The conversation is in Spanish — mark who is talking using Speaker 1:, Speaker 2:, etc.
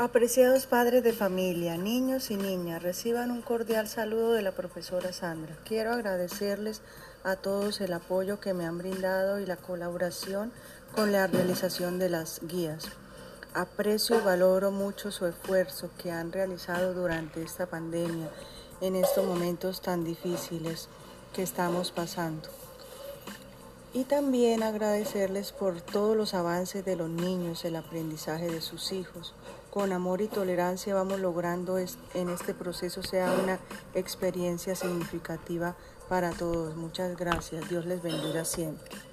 Speaker 1: Apreciados padres de familia, niños y niñas, reciban un cordial saludo de la profesora Sandra. Quiero agradecerles a todos el apoyo que me han brindado y la colaboración con la realización de las guías. Aprecio y valoro mucho su esfuerzo que han realizado durante esta pandemia, en estos momentos tan difíciles que estamos pasando. Y también agradecerles por todos los avances de los niños, el aprendizaje de sus hijos. Con amor y tolerancia vamos logrando en este proceso sea una experiencia significativa para todos. Muchas gracias. Dios les bendiga siempre.